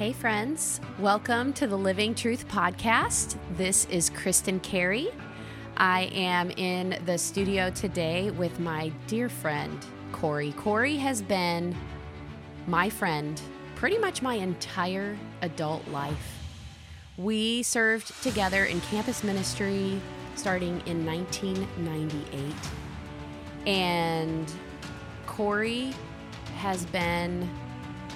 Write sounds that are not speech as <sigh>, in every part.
Hey, friends. Welcome to the Living Truth Podcast. This is Kristin Carey. I am in the studio today with my dear friend, Corri. Corri has been my friend pretty much my entire adult life. We served together in campus ministry starting in 1998. And Corri has been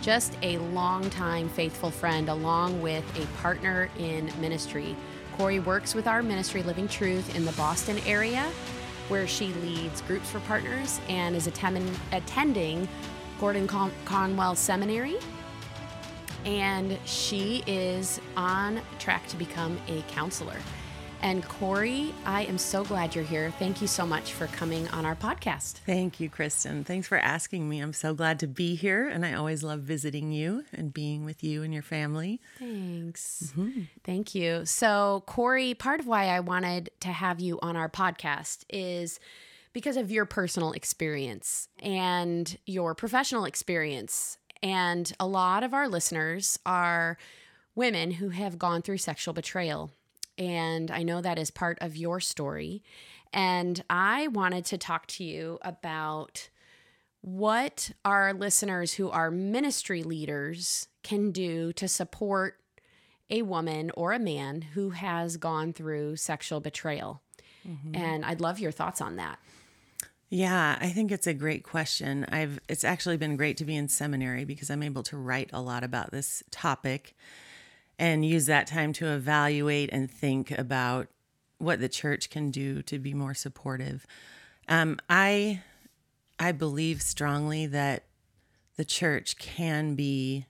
just a long-time faithful friend, along with a partner in ministry. Corri works with our ministry, Living Truth, in the Boston area, where she leads groups for partners and is attending, attending Gordon Con- Conwell Seminary. And she is on track to become a counselor. And Corri, I am so glad you're here. Thank you so much for coming on our podcast. Thank you, Kristin. Thanks for asking me. I'm so glad to be here, and I always love visiting you and being with you and your family. Thanks. Mm-hmm. Thank you. So, Corri, part of why I wanted to have you on our podcast is because of your personal experience and your professional experience. And a lot of our listeners are women who have gone through sexual betrayal and I know that is part of your story. And I wanted to talk to you about what our listeners who are ministry leaders can do to support a woman or a man who has gone through sexual betrayal. Mm-hmm. And I'd love your thoughts on that. Yeah, I think it's a great question. I've it's actually been great to be in seminary because I'm able to write a lot about this topic and use that time to evaluate and think about what the church can do to be more supportive. Um, I I believe strongly that the church can be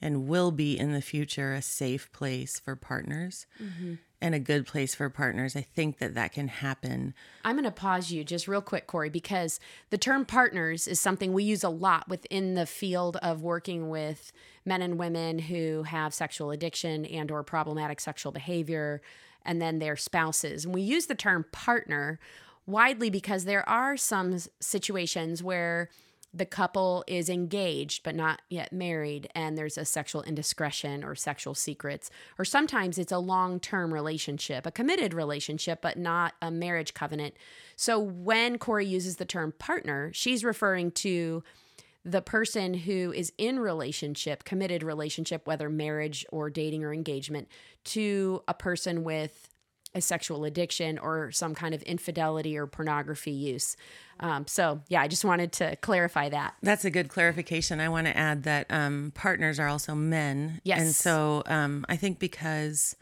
and will be in the future a safe place for partners. Mm-hmm and a good place for partners. I think that that can happen. I'm going to pause you just real quick, Corri, because the term partners is something we use a lot within the field of working with men and women who have sexual addiction and or problematic sexual behavior and then their spouses. And we use the term partner widely because there are some situations where the couple is engaged but not yet married and there's a sexual indiscretion or sexual secrets or sometimes it's a long-term relationship a committed relationship but not a marriage covenant. So when corri uses the term partner she's referring to the person who is in relationship committed relationship whether marriage or dating or engagement to a person with a sexual addiction or some kind of infidelity or pornography use. Um, so, yeah, I just wanted to clarify that. That's a good clarification. I want to add that um, partners are also men. Yes. And so um, I think because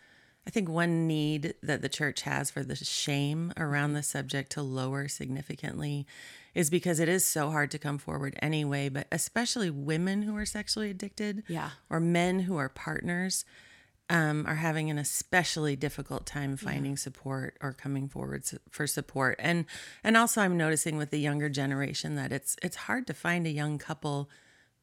I think one need that the church has for the shame around the subject to lower significantly is because it is so hard to come forward anyway, but especially women who are sexually addicted yeah. or men who are partners um, are having an especially difficult time finding yeah. support or coming forward for support. And and also I'm noticing with the younger generation that it's it's hard to find a young couple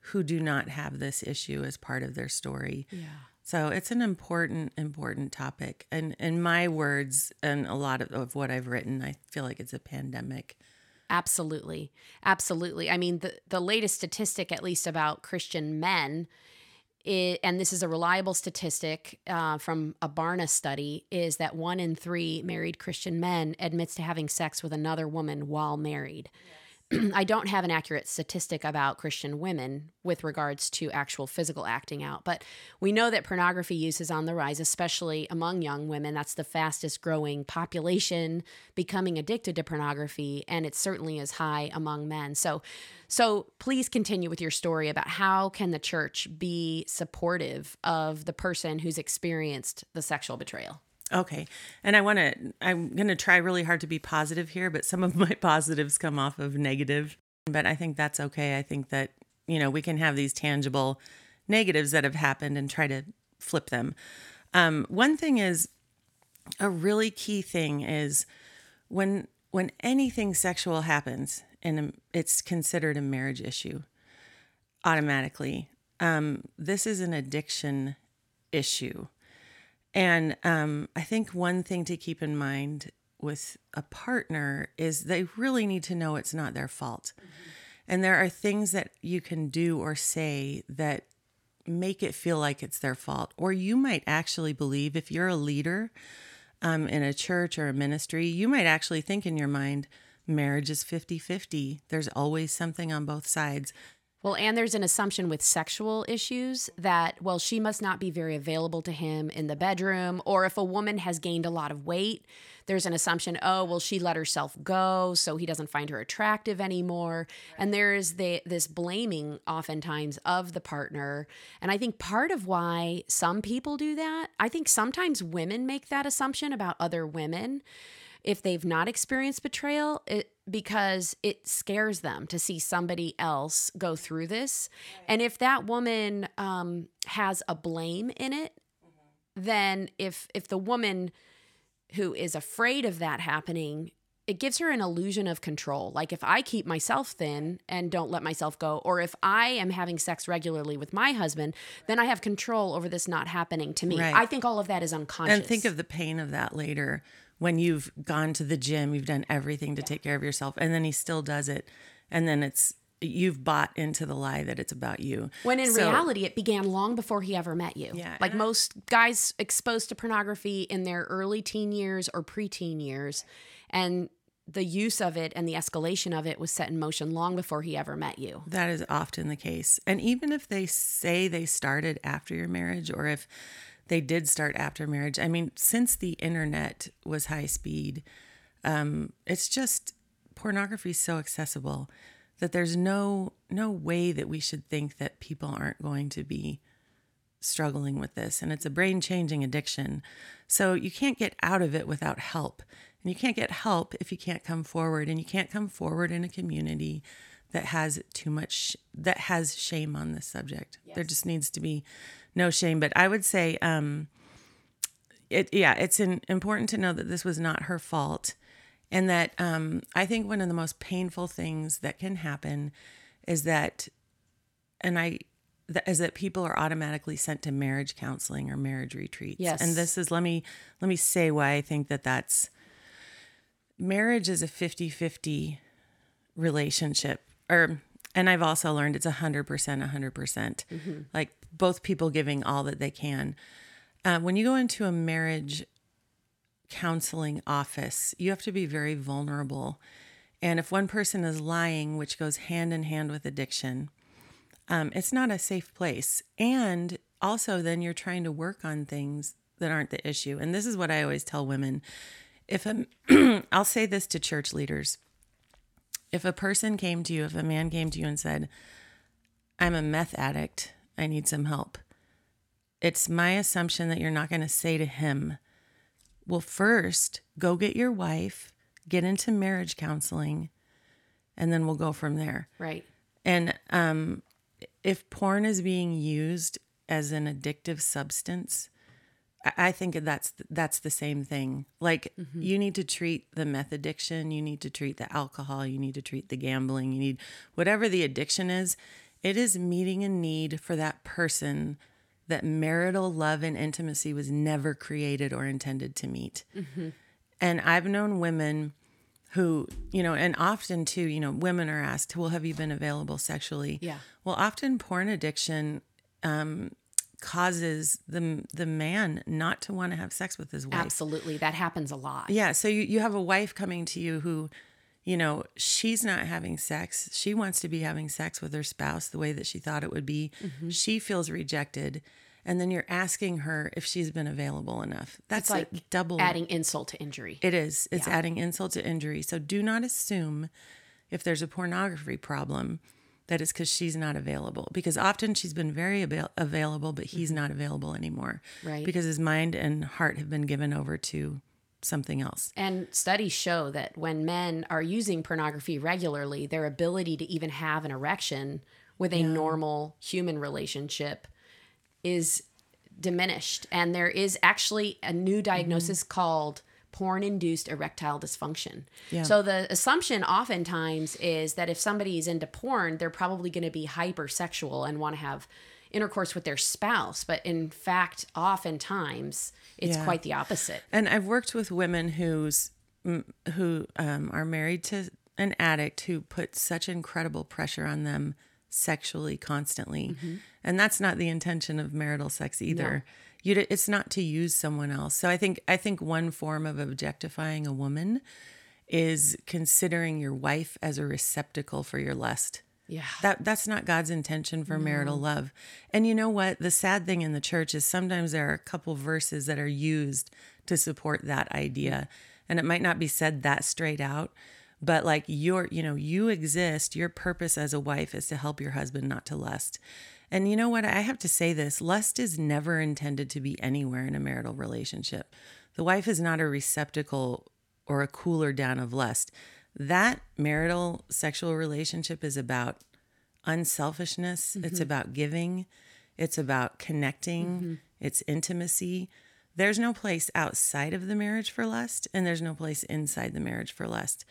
who do not have this issue as part of their story. Yeah. So it's an important important topic. And in my words and a lot of, of what I've written, I feel like it's a pandemic. Absolutely. Absolutely. I mean, the the latest statistic at least about Christian men it, and this is a reliable statistic uh, from a Barna study, is that one in three married Christian men admits to having sex with another woman while married. Yeah. <clears throat> I don't have an accurate statistic about Christian women with regards to actual physical acting out, but we know that pornography use is on the rise, especially among young women. That's the fastest growing population becoming addicted to pornography, and it certainly is high among men. So, so please continue with your story about how can the church be supportive of the person who's experienced the sexual betrayal. Okay. And I want to, I'm going to try really hard to be positive here, but some of <laughs> my positives come off of negative. But I think that's okay. I think that, you know, we can have these tangible negatives that have happened and try to flip them. Um, one thing is, a really key thing is when when anything sexual happens and it's considered a marriage issue automatically um, this is an addiction issue and um, I think one thing to keep in mind with a partner is they really need to know it's not their fault. Mm-hmm. And there are things that you can do or say that make it feel like it's their fault. Or you might actually believe, if you're a leader um, in a church or a ministry, you might actually think in your mind, marriage is 50 50. There's always something on both sides. Well, and there's an assumption with sexual issues that, well, she must not be very available to him in the bedroom. Or if a woman has gained a lot of weight, there's an assumption, oh, well, she let herself go, so he doesn't find her attractive anymore. And there is the, this blaming oftentimes of the partner. And I think part of why some people do that, I think sometimes women make that assumption about other women if they've not experienced betrayal, it, because it scares them to see somebody else go through this. And if that woman um, has a blame in it, mm-hmm. then if if the woman who is afraid of that happening it gives her an illusion of control. Like if I keep myself thin and don't let myself go, or if I am having sex regularly with my husband, then I have control over this not happening to me. Right. I think all of that is unconscious. And think of the pain of that later when you've gone to the gym, you've done everything to take care of yourself, and then he still does it, and then it's you've bought into the lie that it's about you. When in so, reality, it began long before he ever met you. Yeah, like most guys exposed to pornography in their early teen years or preteen years, and the use of it and the escalation of it was set in motion long before he ever met you. That is often the case. And even if they say they started after your marriage or if they did start after marriage. I mean, since the internet was high speed, um, it's just pornography is so accessible that there's no no way that we should think that people aren't going to be struggling with this. And it's a brain changing addiction. So you can't get out of it without help. And you can't get help if you can't come forward. And you can't come forward in a community that has too much that has shame on this subject. Yes. there just needs to be no shame. But I would say, um, it yeah, it's in, important to know that this was not her fault, and that um, I think one of the most painful things that can happen is that, and I that is that people are automatically sent to marriage counseling or marriage retreats. Yes. And this is let me let me say why I think that that's marriage is a 50-50 relationship or and I've also learned it's 100% 100% mm hmm like both people giving all that they can. Uh, when you go into a marriage counseling office, you have to be very vulnerable. And if one person is lying, which goes hand in hand with addiction, um, it's not a safe place. And also, then you're trying to work on things that aren't the issue. And this is what I always tell women. If <clears throat> I'll say this to church leaders, if a person came to you, if a man came to you and said, I'm a meth addict I need some help. It's my assumption that you're not going to say to him, well, first, go get your wife, get into marriage counseling, and then we'll go from there. Right. And um, if porn is being used as an addictive substance, I think that's that's the same thing. Like mm-hmm. you need to treat the meth addiction, you need to treat the alcohol, you need to treat the gambling, you need whatever the addiction is. It is meeting a need for that person that marital love and intimacy was never created or intended to meet. Mm-hmm. And I've known women who, you know, and often too, you know, women are asked, well, have you been available sexually? Yeah. Well, often porn addiction um, causes the the man not to want to have sex with his wife. Absolutely, that happens a lot. Yeah, so you you have a wife coming to you who you know, she's not having sex. She wants to be having sex with her spouse the way that she thought it would be. Mm-hmm. She feels rejected. And then you're asking her if she's been available enough. That's it's like double adding insult to injury. It is. It's yeah. adding insult to injury. So do not assume if there's a pornography problem that it's because she's not available. Because often she's been very avail- available, but he's mm-hmm. not available anymore. Right. Because his mind and heart have been given over to something else. And studies show that when men are using pornography regularly, their ability to even have an erection with a yeah. normal human relationship is diminished. And there is actually a new diagnosis mm-hmm. called porn induced erectile dysfunction. Yeah. So the assumption oftentimes is that if somebody is into porn, they're probably going to be hypersexual and want to have intercourse with their spouse. But in fact, oftentimes it's yeah. quite the opposite. And I've worked with women who's who um, are married to an addict who put such incredible pressure on them sexually constantly. And that's not the intention of marital sex either. You it's not to use someone else. So I think I think one form of objectifying a woman is considering your wife as a receptacle for your lust. Yeah. That that's not God's intention for marital love. And you know what? The sad thing in the church is sometimes there are a couple verses that are used to support that idea. And it might not be said that straight out, but like your, you know, you exist, your purpose as a wife is to help your husband not to lust. And you know what? I have to say this, lust is never intended to be anywhere in a marital relationship. The wife is not a receptacle or a cooler down of lust. That marital sexual relationship is about unselfishness, it's about giving, it's about connecting, it's intimacy. There's no place outside of the marriage for lust, and there's no place inside the marriage for lust.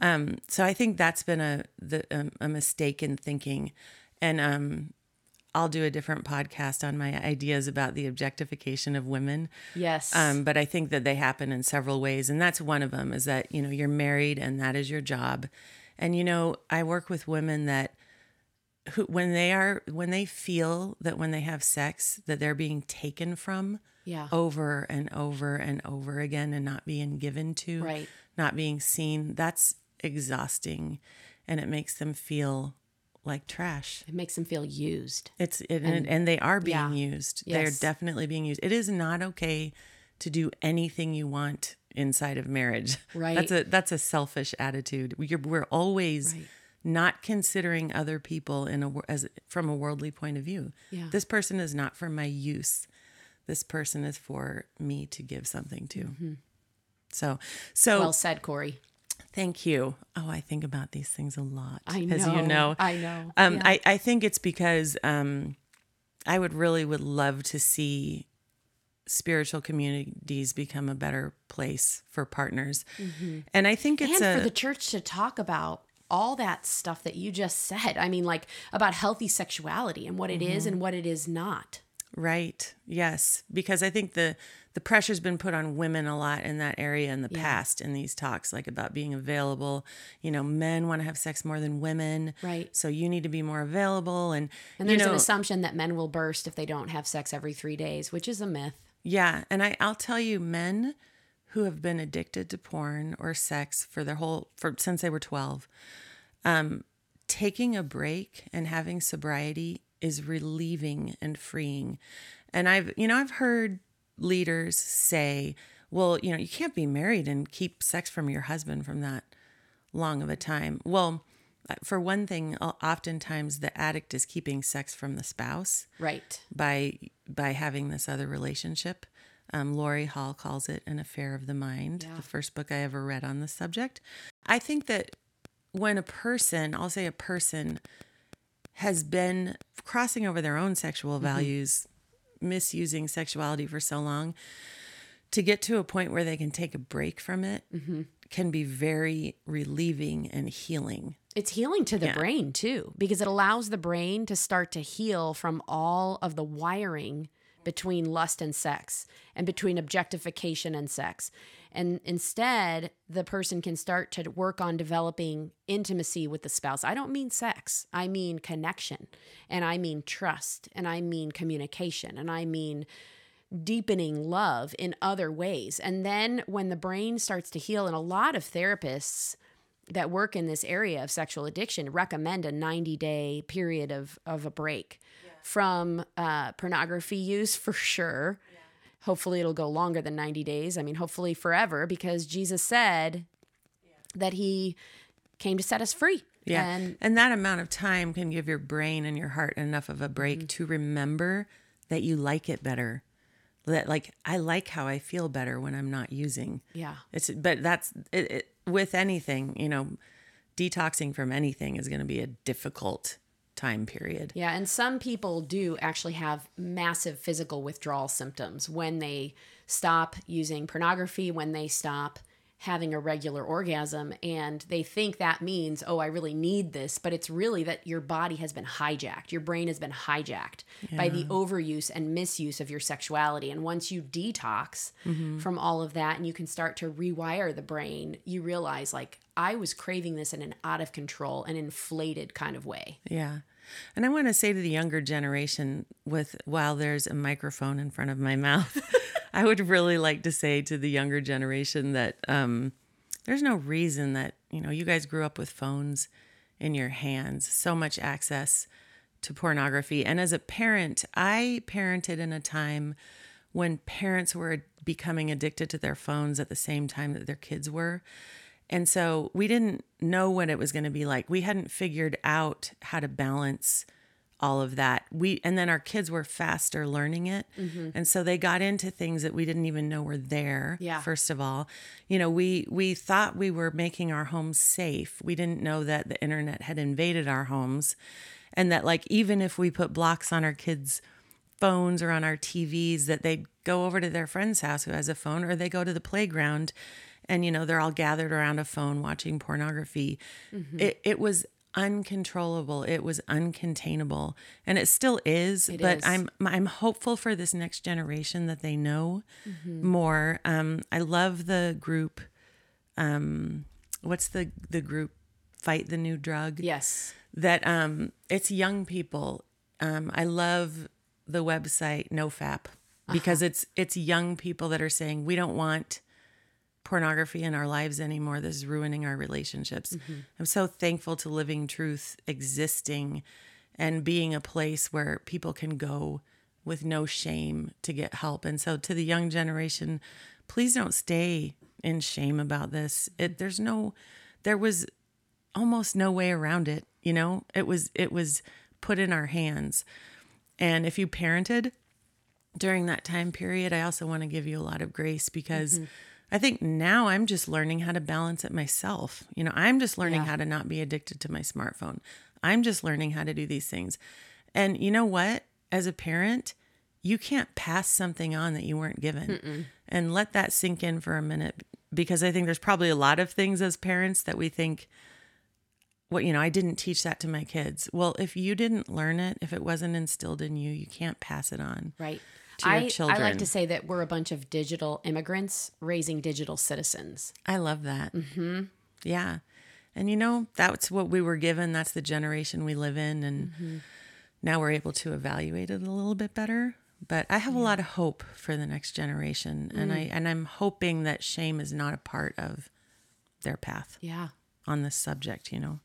Um, so I think that's been a the, um, a mistake in thinking, and um, I'll do a different podcast on my ideas about the objectification of women. Yes. Um, but I think that they happen in several ways, and that's one of them. Is that you know you're married and that is your job, and you know I work with women that who when they are when they feel that when they have sex that they're being taken from yeah. over and over and over again and not being given to, Right. not being seen. That's exhausting, and it makes them feel like trash. It makes them feel used. It's it, and, and they are being yeah. used. Yes. They're definitely being used. It is not okay to do anything you want inside of marriage. Right. That's a that's a selfish attitude. We're, we're always Right. not considering other people in a as from a worldly point of view. Yeah. This person is not for my use. This person is for me to give something to. So so Mm-hmm. Well said, Corri. Thank you. Oh, I think about these things a lot. I As you know. know. I know. Um, Yeah. I, I think it's because um, I would really would love to see spiritual communities become a better place for partners. And I think it's Mm-hmm. and a for the church to talk about all that stuff that you just said. I mean, like about healthy sexuality and what it is Mm-hmm. and what it is not. right. Yes, because I think the the pressure's been put on women a lot in that area in the past in these talks like about being available. You know, men want to have sex more than women. Right. So you need to be more available and And you there's know, an assumption that men will burst if they don't have sex every three days, which is a myth. Yeah, and I I'll tell you, men who have been addicted to porn or sex for their whole for since they were twelve, um, taking a break and having sobriety is relieving and freeing. And I've you know I've heard leaders say, well, you know, you can't be married and keep sex from your husband from that long of a time. Well, uh, for one thing, oftentimes the addict is keeping sex from the spouse Right. by by having this other relationship. Um, Laurie Hall calls it an affair of the mind. Yeah. The first book I ever read on the subject. I think that when a person, I'll say a person, has been crossing over their own sexual values, misusing sexuality for so long, to get to a point where they can take a break from it mm-hmm. can be very relieving and healing. It's healing to the Yeah. brain too, because it allows the brain to start to heal from all of the wiring between lust and sex and between objectification and sex. And instead, the person can start to work on developing intimacy with the spouse. I don't mean sex, I mean connection, and I mean trust, and I mean communication, and I mean deepening love in other ways. And then when the brain starts to heal, and a lot of therapists that work in this area of sexual addiction recommend a 90 day period of, of a break from uh, pornography use for sure. Hopefully, it'll go longer than 90 days. I mean, hopefully, forever, because Jesus said that he came to set us free. Yeah. And And, that amount of time can give your brain and your heart enough of a break Mm-hmm. to remember that you like it better. That like I like how I feel better when I'm not using. yeah. It's but that's it, it, with anything, you know, detoxing from anything is going to be a difficult time period. Yeah, and some people do actually have massive physical withdrawal symptoms when they stop using pornography, when they stop having a regular orgasm, and they think that means, oh, I really need this, but it's really that your body has been hijacked. Your brain has been hijacked by the overuse and misuse of your sexuality. And once you detox mm-hmm. from all of that and you can start to rewire the brain, you realize, like, I was craving this in an out of control and inflated kind of way. Yeah. And I want to say to the younger generation with while there's a microphone in front of my <laughs> mouth, I would really like to say to the younger generation that um, there's no reason that, you know, you guys grew up with phones in your hands, so much access to pornography. And as a parent, I parented in a time when parents were becoming addicted to their phones at the same time that their kids were. And so we didn't know what it was going to be like. We hadn't figured out how to balance all of that. We and then our kids were faster learning it. Mm-hmm. And so they got into things that we didn't even know were there. Yeah. First of all, you know, we we thought we were making our homes safe. We didn't know that the internet had invaded our homes and that like even if we put blocks on our kids phones or on our TVs that they'd go over to their friend's house who has a phone or they go to the playground and you know they're all gathered around a phone watching pornography. Mm-hmm. It it was uncontrollable. It was uncontainable, and it still is. It but is. I'm I'm hopeful for this next generation that they know more. Um, I love the group. Um, what's the the group? Fight the new drug. Yes. That um, it's young people. Um, I love the website NoFap because it's it's young people that are saying we don't want pornography in our lives anymore. This is ruining our relationships. Mm-hmm. I'm so thankful to Living Truth existing and being a place where people can go with no shame to get help. And so to the young generation, please don't stay in shame about this. It mm-hmm. there's no there was almost no way around it, you know? It was it was put in our hands. And if you parented during that time period, I also want to give you a lot of grace because mm-hmm. I think now I'm just learning how to balance it myself. You know, I'm just learning Yeah. how to not be addicted to my smartphone. I'm just learning how to do these things. And you know what? As a parent, you can't pass something on that you weren't given. And let that sink in for a minute because I think there's probably a lot of things as parents that we think what you know, I didn't teach that to my kids. Well, if you didn't learn it, if it wasn't instilled in you, you can't pass it on. Right. To your I, I like to say that we're a bunch of digital immigrants raising digital citizens. I love that. Mm-hmm. Yeah. And you know, that's what we were given. That's the generation we live in. And now we're able to evaluate it a little bit better. But I have a lot of hope for the next generation. And I and I'm hoping that shame is not a part of their path Yeah. on this subject, you know.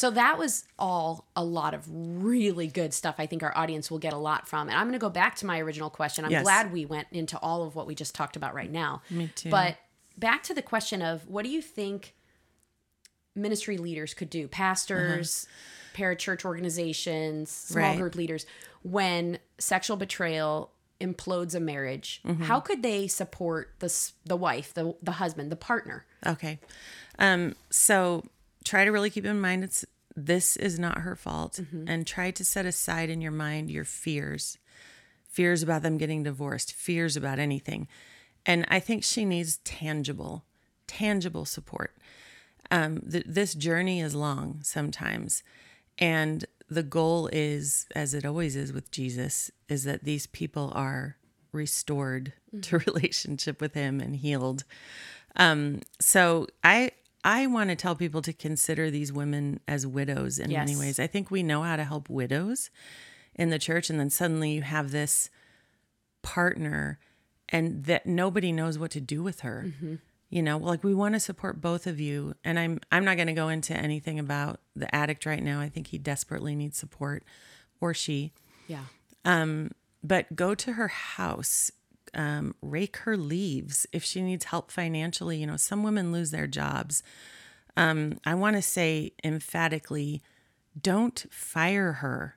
So that was all a lot of really good stuff. I think our audience will get a lot from. And I'm going to go back to my original question. I'm Yes. glad we went into all of what we just talked about right now. Me too. But back to the question of what do you think ministry leaders could do? Pastors, parachurch organizations, small Uh-huh. Right. group leaders, when sexual betrayal implodes a marriage, Mm-hmm. how could they support the the wife, the the husband, the partner? Okay. Um, so try to really keep in mind it's this is not her fault and try to set aside in your mind your fears. Fears about them getting divorced, fears about anything. And I think she needs tangible, tangible support. Um, th- this journey is long sometimes. And the goal is, as it always is with Jesus, is that these people are restored to <laughs> relationship with him and healed. Um, so I I want to tell people to consider these women as widows in many ways. I think we know how to help widows in the church, and then suddenly you have this partner, and that nobody knows what to do with her. You know, like we want to support both of you, and I'm I'm not going to go into anything about the addict right now. I think he desperately needs support, or she Yeah. Um, but go to her house um, rake her leaves if she needs help financially. You know some women lose their jobs. Um, i want to say emphatically don't fire her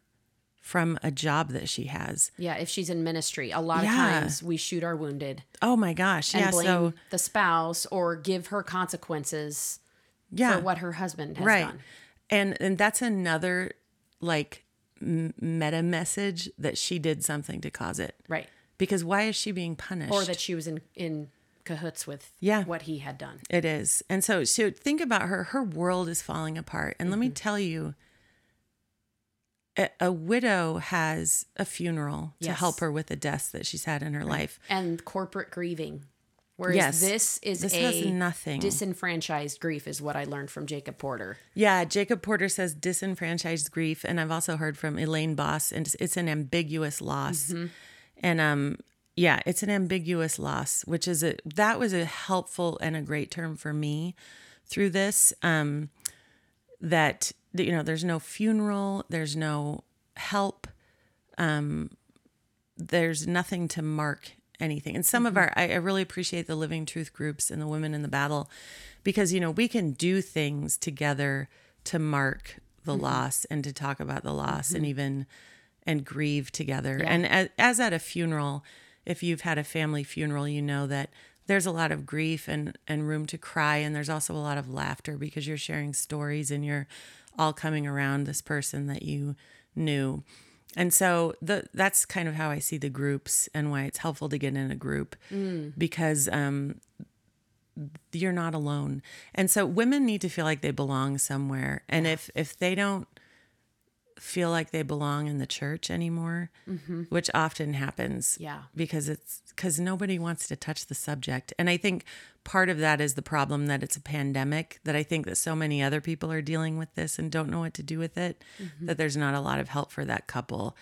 from a job that she has. Yeah, if she's in ministry, a lot of times we shoot our wounded oh my gosh and yeah blame so the spouse or give her consequences yeah. for what her husband has right. done. and and that's another like m- meta message that she did something to cause it. Right. Because why is she being punished Or that she was in in cahoots with Yeah. what he had done. It is. And so so think about her. Her world is falling apart. And let me Mm-hmm. tell you, a, a widow has a funeral to help her with the deaths that she's had in her life. And corporate grieving. Whereas Yes. this is This a has nothing. disenfranchised grief, is what I learned from Jacob Porter. Yeah, Jacob Porter says disenfranchised grief, and I've also heard from Pauline Boss, and it's- it's an ambiguous loss. And um, yeah, it's an ambiguous loss, which is a that was a helpful and a great term for me through this. Um, that you know, there's no funeral, there's no help, um, there's nothing to mark anything. And some of our, I, I really appreciate the Living Truth groups and the Women in the Battle because, you know, we can do things together to mark the loss and to talk about the loss and even and grieve together. And as, as at a funeral, if you've had a family funeral, you know that there's a lot of grief and, and room to cry. And there's also a lot of laughter because you're sharing stories and you're all coming around this person that you knew. And so the that's kind of how I see the groups and why it's helpful to get in a group because um, you're not alone. And so women need to feel like they belong somewhere. And if if they don't feel like they belong in the church anymore, which often happens, Yeah. because it's because nobody wants to touch the subject. And I think part of that is the problem that it's a pandemic. That I think that so many other people are dealing with this and don't know what to do with it. That there's not a lot of help for that couple.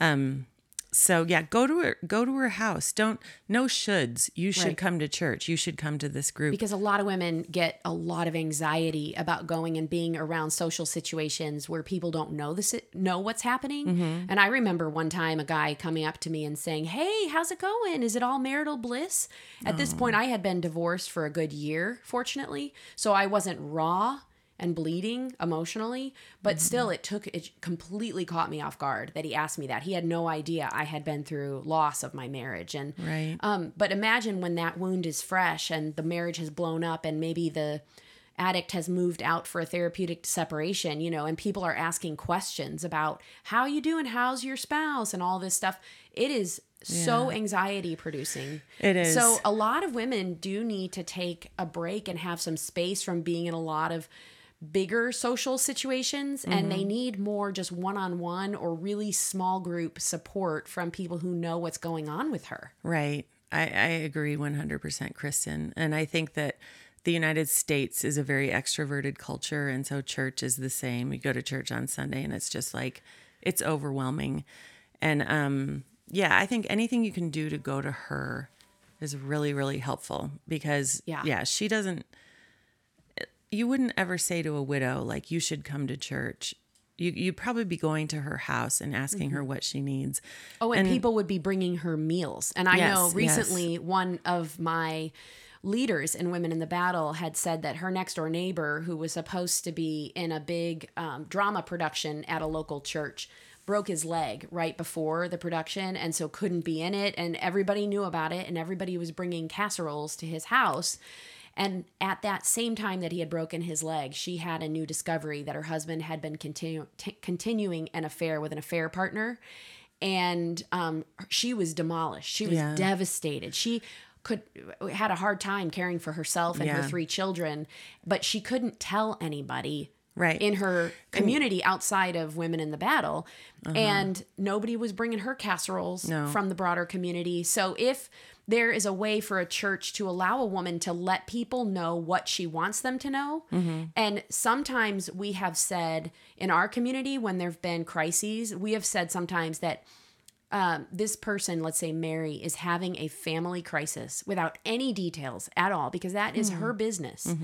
Um, so yeah, go to her, go to her house. Don't no shoulds. You should Right. come to church. You should come to this group. because a lot of women get a lot of anxiety about going and being around social situations where people don't know this know what's happening. Mm-hmm. And I remember one time a guy coming up to me and saying, "Hey, how's it going? Is it all marital bliss?" At this point, I had been divorced for a good year, fortunately, so I wasn't raw and bleeding emotionally, but Mm-hmm. still it took it completely caught me off guard that he asked me that. He had no idea I had been through loss of my marriage and Right. um, but imagine when that wound is fresh and the marriage has blown up and maybe the addict has moved out for a therapeutic separation, you know, and people are asking questions about how you doing, how's your spouse, and all this stuff. It is so anxiety producing. It is. So a lot of women do need to take a break and have some space from being in a lot of bigger social situations and they need more just one-on-one or really small group support from people who know what's going on with her. Right. I, I agree 100%, Kristin. And I think that the United States is a very extroverted culture. And so church is the same. You go to church on Sunday and it's just like, it's overwhelming. And um, yeah, I think anything you can do to go to her is really, really helpful because, Yeah. yeah, she doesn't, you wouldn't ever say to a widow, like, you should come to church. You, you'd probably be going to her house and asking her what she needs. Oh, and, people would be bringing her meals. And I Yes, know yes. recently one of my leaders in Women in the Battle had said that her next door neighbor, who was supposed to be in a big um, drama production at a local church, broke his leg right before the production and so couldn't be in it. And everybody knew about it, and everybody was bringing casseroles to his house. And at that same time that he had broken his leg, she had a new discovery that her husband had been continu- t- continuing an affair with an affair partner. And um, she was demolished. She was Yeah. devastated. She could had a hard time caring for herself and her three children, but she couldn't tell anybody Right. in her community outside of women in the battle. Uh-huh. And nobody was bringing her casseroles No. from the broader community. So if there is a way for a church to allow a woman to let people know what she wants them to know mm-hmm. and sometimes we have said in our community when there've been crises we have said sometimes that um, this person, let's say Mary, is having a family crisis without any details at all because that is her business.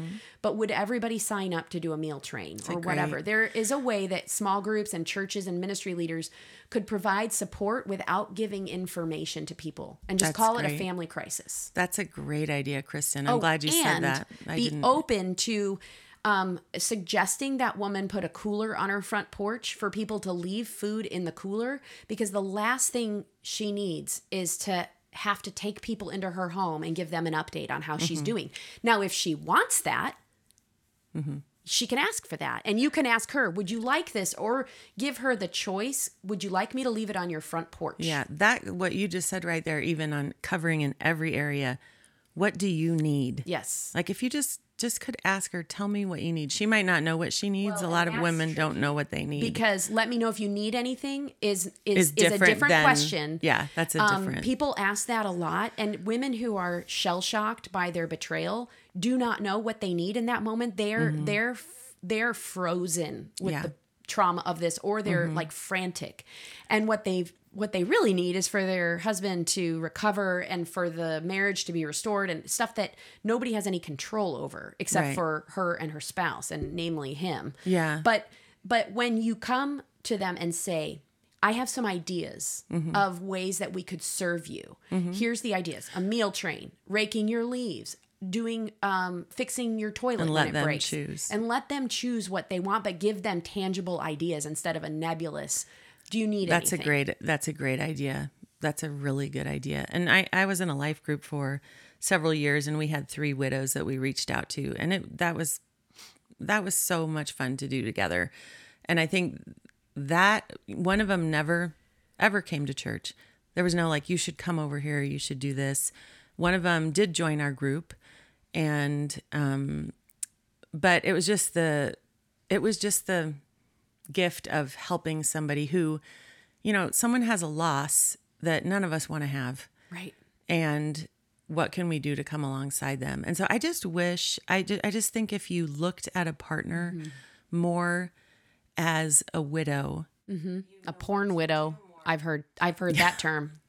But would everybody sign up to do a meal train or whatever? great- There is a way that small groups and churches and ministry leaders could provide support without giving information to people and just That's call it a family crisis. That's a great idea, Kristin. I'm Oh, glad you said that. I be didn't. open to um, suggesting that woman put a cooler on her front porch for people to leave food in the cooler because the last thing she needs is to have to take people into her home and give them an update on how Mm-hmm. she's doing. Now, if she wants that, Mm-hmm. she can ask for that. And you can ask her, would you like this? Or give her the choice, would you like me to leave it on your front porch? Yeah, that what you just said right there, even on covering in every area. What do you need? Yes. Like if you just just could ask her, tell me what you need. She might not know what she needs. Well, a lot of women don't know what they need. because let me know if you need anything is is, is is, different a different than- question. Yeah, that's a Um, different. people ask that a lot, and women who are shell shocked by their betrayal do not know what they need in that moment. They're they're they're frozen with Mm-hmm. Yeah. Mm-hmm. the trauma of this, or they're like frantic, and what they've what they really need is for their husband to recover and for the marriage to be restored and stuff that nobody has any control over except Right. for her and her spouse and namely him Yeah. but but when you come to them and say i have some ideas Mm-hmm. of ways that we could serve you here's the ideas a meal train raking your leaves doing um fixing your toilet And let them breaks choose. and let them choose what they want but give them tangible ideas instead of a nebulous do you need That's anything a great that's a great idea. That's a really good idea. And I I was in a life group for several years and we had three widows that we reached out to and it that was that was so much fun to do together. And I think that one of them never ever came to church. There was no like you should come over here, you should do this. One of them did join our group and um but it was just the it was just the gift of helping somebody who, you know, someone has a loss that none of us want to have. right. And what can we do to come alongside them? And so I just wish, I, ju- I just think if you looked at a partner more as a widow, a porn widow. I've heard i've heard that term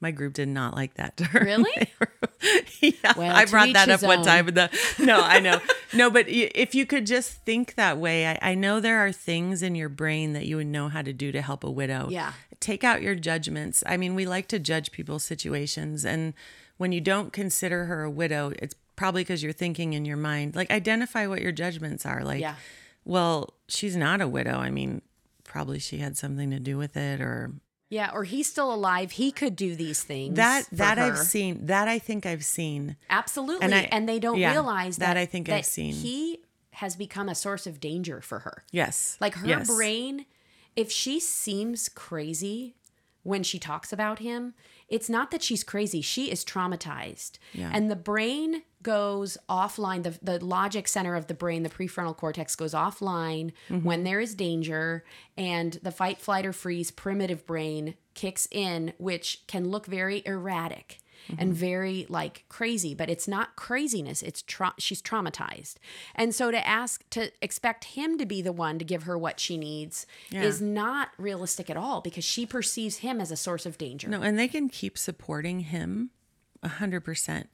my group did not like that <laughs> term. Really? <laughs> yeah, Well, I brought that up one own. time. The, no, I know. <laughs> No, but if you could just think that way, I, I know there are things in your brain that you would know how to do to help a widow. Yeah. Take out your judgments. I mean, we like to judge people's situations. And when you don't consider her a widow, it's probably because you're thinking in your mind, like, identify what your judgments are. Like, Yeah. well, she's not a widow. I mean, probably she had something to do with it or yeah or he's still alive he could do these things that that I've seen that I think I've seen Absolutely. And And, they don't yeah, realize that that, I think I've seen. He has become a source of danger for her. yes Like her yes. brain, if she seems crazy when she talks about him, it's not that she's crazy. She is traumatized. Yeah. And the brain goes offline. The, the logic center of the brain, the prefrontal cortex, goes offline Mm-hmm. when there is danger. And the fight, flight, or freeze primitive brain kicks in, which can look very erratic. Mm-hmm. And very like crazy, but it's not craziness. It's tra- she's traumatized, and so to ask to expect him to be the one to give her what she needs is not realistic at all because she perceives him as a source of danger. No, and they can keep supporting him a hundred percent.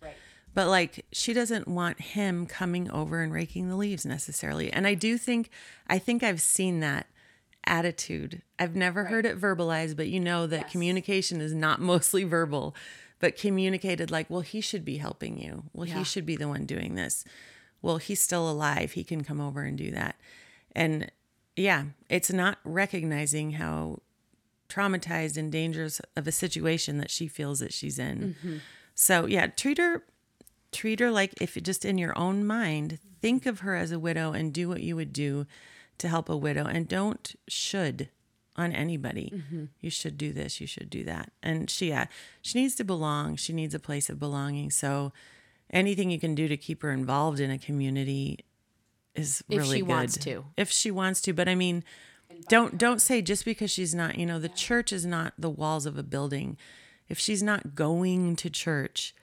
But like she doesn't want him coming over and raking the leaves necessarily. And I do think I think I've seen that attitude. I've never heard it verbalized, but you know that communication is not <laughs> mostly verbal, but communicated like, well, he should be helping you. Well, Yeah. he should be the one doing this. Well, he's still alive. He can come over and do that. And yeah, it's not recognizing how traumatized and dangerous of a situation that she feels that she's in. Mm-hmm. So yeah, treat her treat her like if you just in your own mind, think of her as a widow and do what you would do to help a widow and don't should on anybody. You should do this, you should do that. And she yeah, she needs to belong. She needs a place of belonging. So anything you can do to keep her involved in a community is If really she good. wants to. If she wants to, but I mean don't don't say just because she's not, you know, the church is not the walls of a building. If she's not going to church,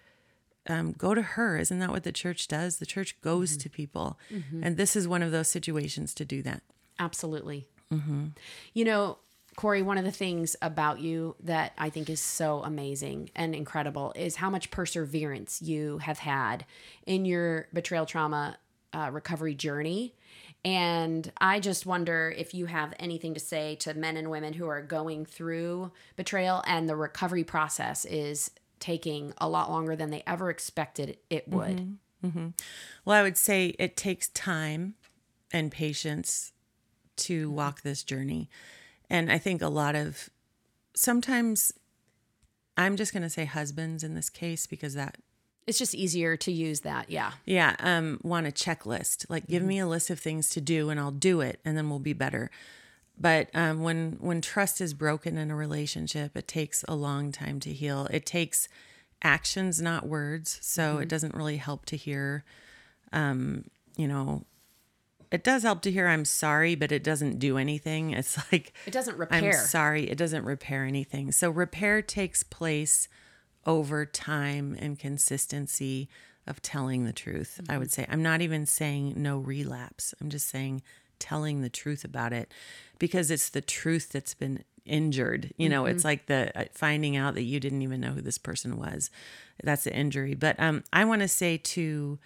um, go to her. Isn't that what the church does? The church goes Mm-hmm. to people. And this is one of those situations to do that. Absolutely. You know, Corri, one of the things about you that I think is so amazing and incredible is how much perseverance you have had in your betrayal trauma uh, recovery journey. And I just wonder if you have anything to say to men and women who are going through betrayal and the recovery process is taking a lot longer than they ever expected it would. Well, I would say it takes time and patience to walk this journey. And I think a lot of sometimes I'm just going to say husbands in this case because that It's just easier to use that. Yeah. Yeah, um, want a checklist. Like, give me a list of things to do, and I'll do it, and then we'll be better. But um, when when trust is broken in a relationship, it takes a long time to heal. It takes actions, not words. So it doesn't really help to hear um, you know, it does help to hear I'm sorry, but it doesn't do anything. It's <laughs> like It doesn't repair. I'm sorry, it doesn't repair anything. So repair takes place over time and consistency of telling the truth. I would say I'm not even saying no relapse. I'm just saying telling the truth about it because it's the truth that's been injured. You know, it's like the uh, finding out that you didn't even know who this person was. That's the injury. But um I want to say to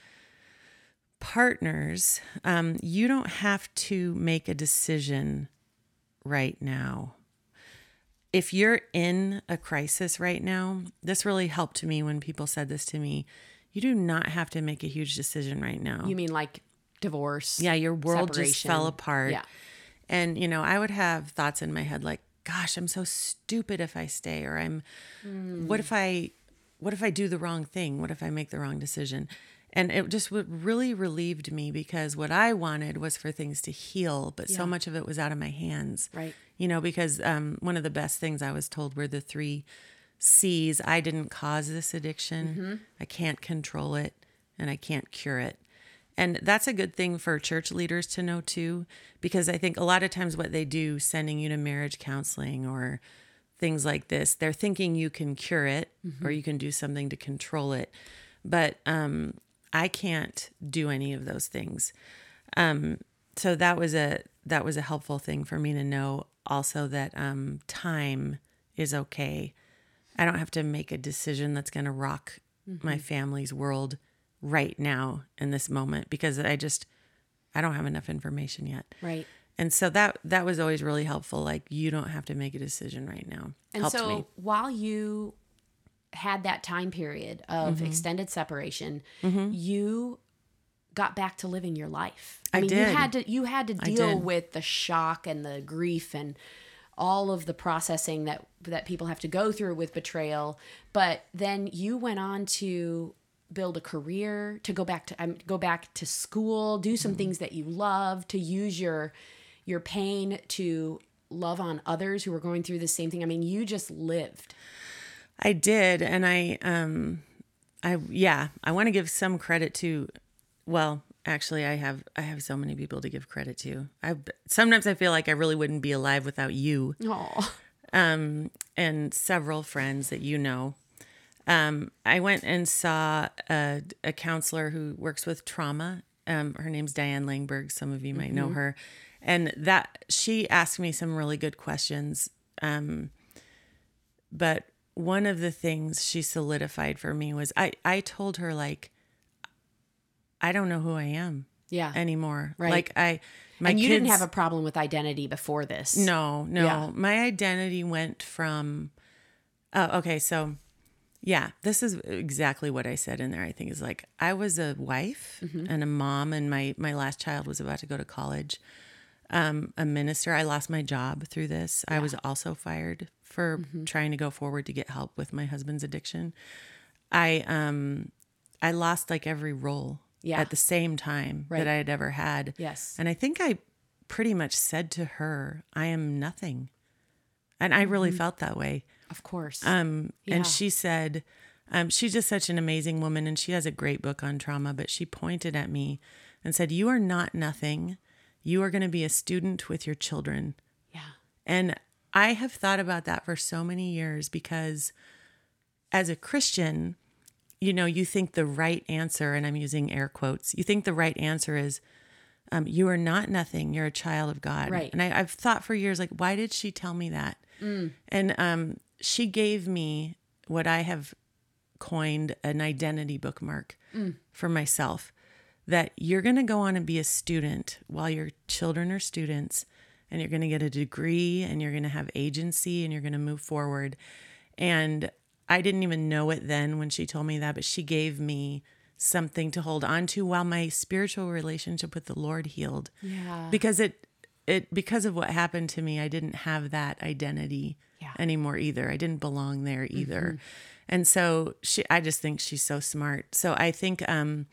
partners, um, you don't have to make a decision right now. If you're in a crisis right now, this really helped me when people said this to me. You do not have to make a huge decision right now. You mean like divorce? yeah, your world just fell apart. Yeah. And, you know, I would have thoughts in my head like, gosh, I'm so stupid if I stay, or I'm, what if I, what if I do the wrong thing? What if I make the wrong decision? And it just really relieved me because what I wanted was for things to heal, but so much of it was out of my hands. Right. You know, because um, one of the best things I was told were the three C's. I didn't cause this addiction. Mm-hmm. I can't control it, and I can't cure it. And that's a good thing for church leaders to know too, because I think a lot of times what they do, sending you to marriage counseling or things like this, they're thinking you can cure it or you can do something to control it. But um, I can't do any of those things. Um, so that was a that was a helpful thing for me to know. Also that um, time is okay. I don't have to make a decision that's going to rock my family's world right now in this moment because I just I don't have enough information yet. Right. And so that that was always really helpful. Like you don't have to make a decision right now. And Helped so me. while you had that time period of Mm-hmm. extended separation, you got back to living your life. I mean, you had to you had to deal with the shock and the grief and all of the processing that that people have to go through with betrayal. But then you went on to build a career, to go back to um, go back to school, do Mm-hmm. some things that you love, to use your your pain to love on others who were going through the same thing. I mean, you just lived. I did, and I um, I yeah, I want to give some credit to. Well, actually, I have I have so many people to give credit to. I sometimes I feel like I really wouldn't be alive without you. Oh, um, and several friends that you know. Um, I went and saw a, a counselor who works with trauma. Um, her name's Diane Langberg. Some of you might know her. And that she asked me some really good questions. Um, but one of the things she solidified for me was I, I told her, like, I don't know who I am yeah. anymore. Right. Like, I, my and you didn't have a problem with identity before this. no, no. Yeah. My identity went from Oh, okay, so yeah, this is exactly what I said in there. I think is like I was a wife mm-hmm. and a mom and my my last child was about to go to college. Um a minister. I lost my job through this. I was also fired for trying to go forward to get help with my husband's addiction. I um I lost like every role Yeah. at the same time Right. that I had ever had. Yes. And I think I pretty much said to her, I am nothing. And I really felt that way. Of course. Um, Yeah. And she said, um, she's just such an amazing woman and she has a great book on trauma, but she pointed at me and said, You are not nothing. You are going to be a student with your children. yeah. And I have thought about that for so many years because as a Christian, you know, you think the right answer, and I'm using air quotes, you think the right answer is, um, you are not nothing. You're a child of God. Right. And I, I've thought for years, like, why did she tell me that? And um, she gave me what I have coined an identity bookmark for myself that you're going to go on and be a student while your children are students and you're going to get a degree and you're going to have agency and you're going to move forward. And I didn't even know it then when she told me that, but she gave me something to hold on to while my spiritual relationship with the Lord healed Yeah. because it it because of what happened to me i didn't have that identity Yeah. anymore either i didn't belong there either and so she i just think she's so smart so i think um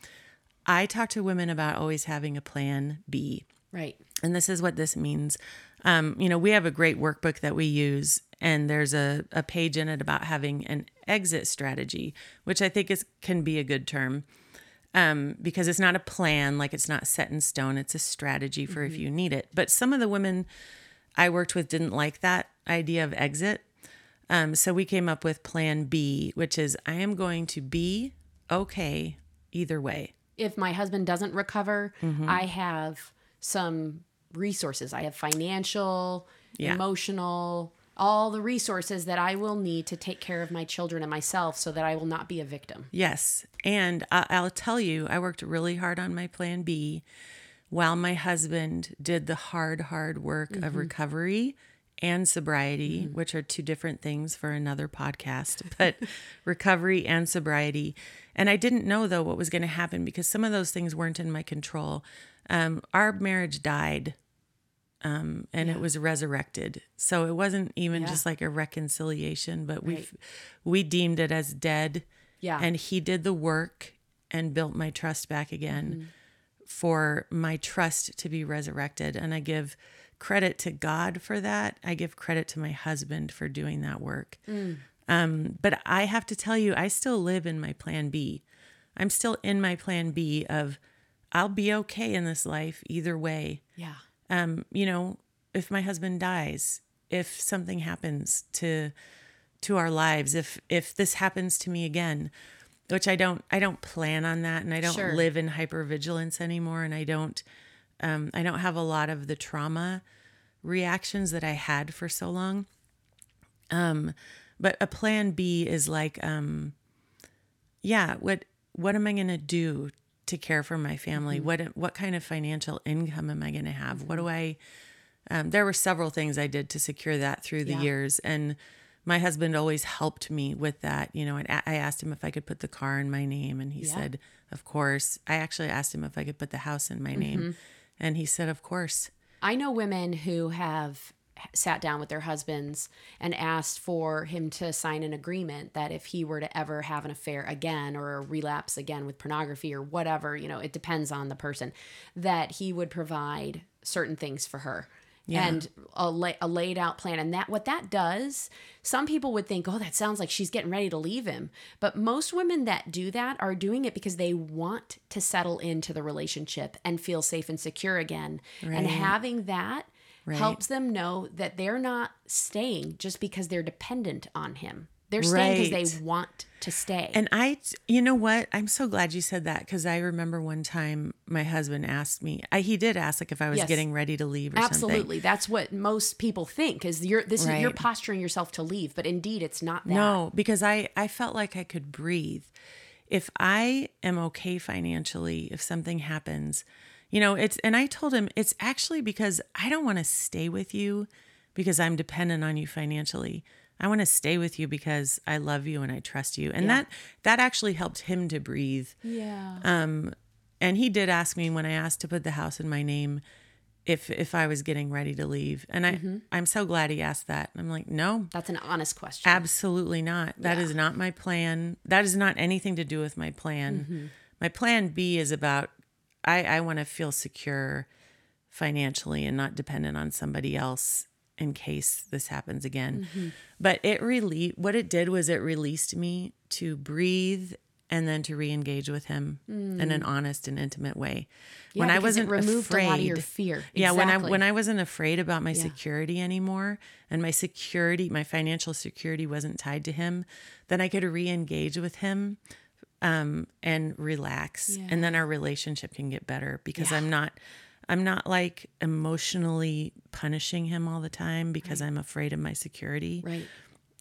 i talk to women about always having a plan b right. and this is what this means um, you know we have a great workbook that we use and there's a, a page in it about having an exit strategy which i think is can be a good term um, because it's not a plan, like it's not set in stone. It's a strategy for if you need it. But some of the women I worked with didn't like that idea of exit. Um, so we came up with plan B, which is I am going to be okay either way. If my husband doesn't recover, Mm-hmm. I have some resources. I have financial, Yeah. emotional, all the resources that I will need to take care of my children and myself so that I will not be a victim. Yes. And I'll tell you, I worked really hard on my plan B while my husband did the hard, hard work of recovery and sobriety, which are two different things for another podcast, <laughs> but recovery and sobriety. And I didn't know, though, what was going to happen because some of those things weren't in my control. Um, our marriage died um, and it was resurrected. So it wasn't even Yeah. just like a reconciliation, but we we deemed it as dead. Yeah. And he did the work and built my trust back again Mm-hmm. for my trust to be resurrected. And I give credit to God for that. I give credit to my husband for doing that work. Mm. Um, but I have to tell you, I still live in my plan B. I'm still in my plan B of I'll be okay in this life either way yeah. um, you know, if my husband dies, if something happens to to our lives, if if this happens to me again, which I don't I don't plan on that and I don't Sure. live in hypervigilance anymore and I don't um I don't have a lot of the trauma reactions that I had for so long. Um but a plan B is like um yeah, what what am I going to do to care for my family? What what kind of financial income am I going to have? What do I um, there were several things I did to secure that through the Yeah. years and my husband always helped me with that. You know, I, I asked him if I could put the car in my name, and he Yeah. said, "Of course." I actually asked him if I could put the house in my name, and he said, "Of course." I know women who have sat down with their husbands and asked for him to sign an agreement that if he were to ever have an affair again or a relapse again with pornography or whatever, you know, it depends on the person, that he would provide certain things for her. And a, la- a laid out plan. And that what that does, some people would think, oh, that sounds like she's getting ready to leave him. But most women that do that are doing it because they want to settle into the relationship and feel safe and secure again. And having that Right. helps them know that they're not staying just because they're dependent on him. They're staying because Right. they want to stay. And I, you know what? I'm so glad you said that because I remember one time my husband asked me. I, he did ask like if I was Yes. getting ready to leave or something. Absolutely. That's what most people think is you're this is you're posturing yourself to leave, but indeed it's not that. No, because I I felt like I could breathe. If I am okay financially, if something happens, you know, it's and I told him it's actually because I don't want to stay with you because I'm dependent on you financially. I want to stay with you because I love you and I trust you. And that that actually helped him to breathe. Yeah. Um, and he did ask me when I asked to put the house in my name if if I was getting ready to leave. And I I'm so glad he asked that. I'm like, "No, That's an honest question. Absolutely not. That is not my plan. That is not anything to do with my plan. My plan B is about I, I want to feel secure financially and not dependent on somebody else in case this happens again. But it really what it did was it released me to breathe and then to re-engage with him in an honest and intimate way. Yeah, when I wasn't removed afraid, a lot of your fear. yeah, when I when I wasn't afraid about my security anymore and my security, my financial security wasn't tied to him, then I could re-engage with him um and relax. And then our relationship can get better because Yeah. I'm not I'm not like emotionally punishing him all the time because I'm afraid of my security. right.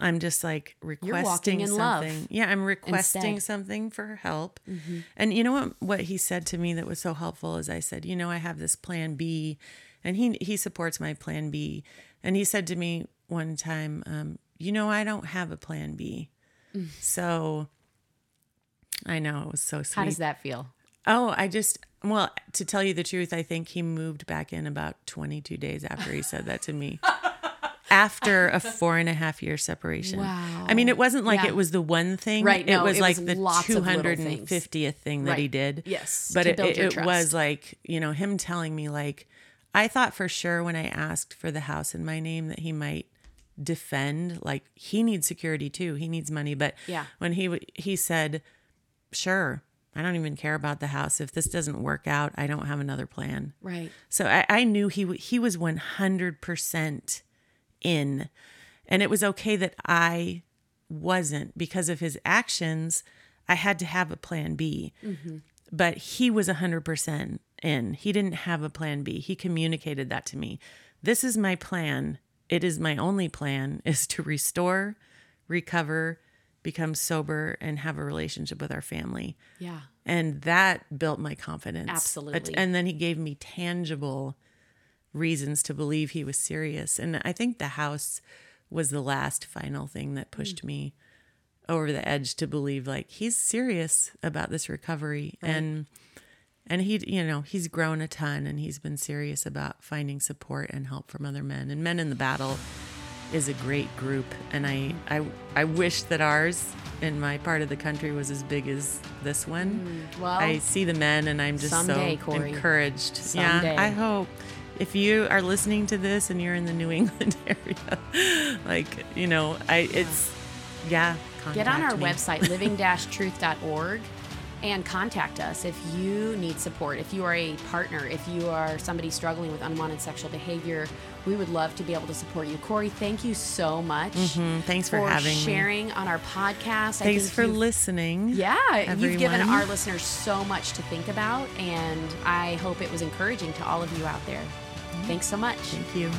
I'm just like requesting something. yeah, I'm requesting instead. something for help. And you know what what he said to me that was so helpful is I said, "You know, I have this plan B." And he he supports my plan B. And he said to me one time, um, "You know, I don't have a plan B." So I know it was so sweet. How does that feel? Oh, I just well, to tell you the truth, I think he moved back in about 22 days after he said that to me. <laughs> After a four and a half year separation. Wow. I mean, it wasn't like Yeah. it was the one thing. Right, No, It was it like was the lots of little things. 250th thing that he did. Yes, But it, it, it was like, you know, him telling me, like, I thought for sure when I asked for the house in my name that he might defend like he needs security too he needs money but Yeah. when he he said sure I don't even care about the house. If this doesn't work out, I don't have another plan. Right. So I, I knew he he was 100% in. And it was okay that I wasn't because of his actions. I had to have a plan B. Mm-hmm. But he was 100% in. He didn't have a plan B. He communicated that to me. This is my plan. It is my only plan is to restore, recover, become sober and have a relationship with our family. Yeah. And that built my confidence. Absolutely. And then he gave me tangible reasons to believe he was serious. And I think the house was the last final thing that hmm. pushed me over the edge to believe like he's serious about this recovery and and he you know he's grown a ton and he's been serious about finding support and help from other men and men in the battle is a great group and I I I wish that ours in my part of the country was as big as this one. Mm, well, I see the men and I'm just someday, so Corri. encouraged. Someday. Yeah, I hope if you are listening to this and you're in the New <laughs> England area, like you know, I it's yeah. get on our me. website, living-truth.org, and contact us if you need support. If you are a partner, if you are somebody struggling with unwanted sexual behavior, we would love to be able to support you. Corri, thank you so much Mm, Thanks for, having me. sharing on our podcast. Thanks for listening. Yeah, you've given our listeners so much to think about, and I hope it was encouraging to all of you out there. Thanks so much. Thank you.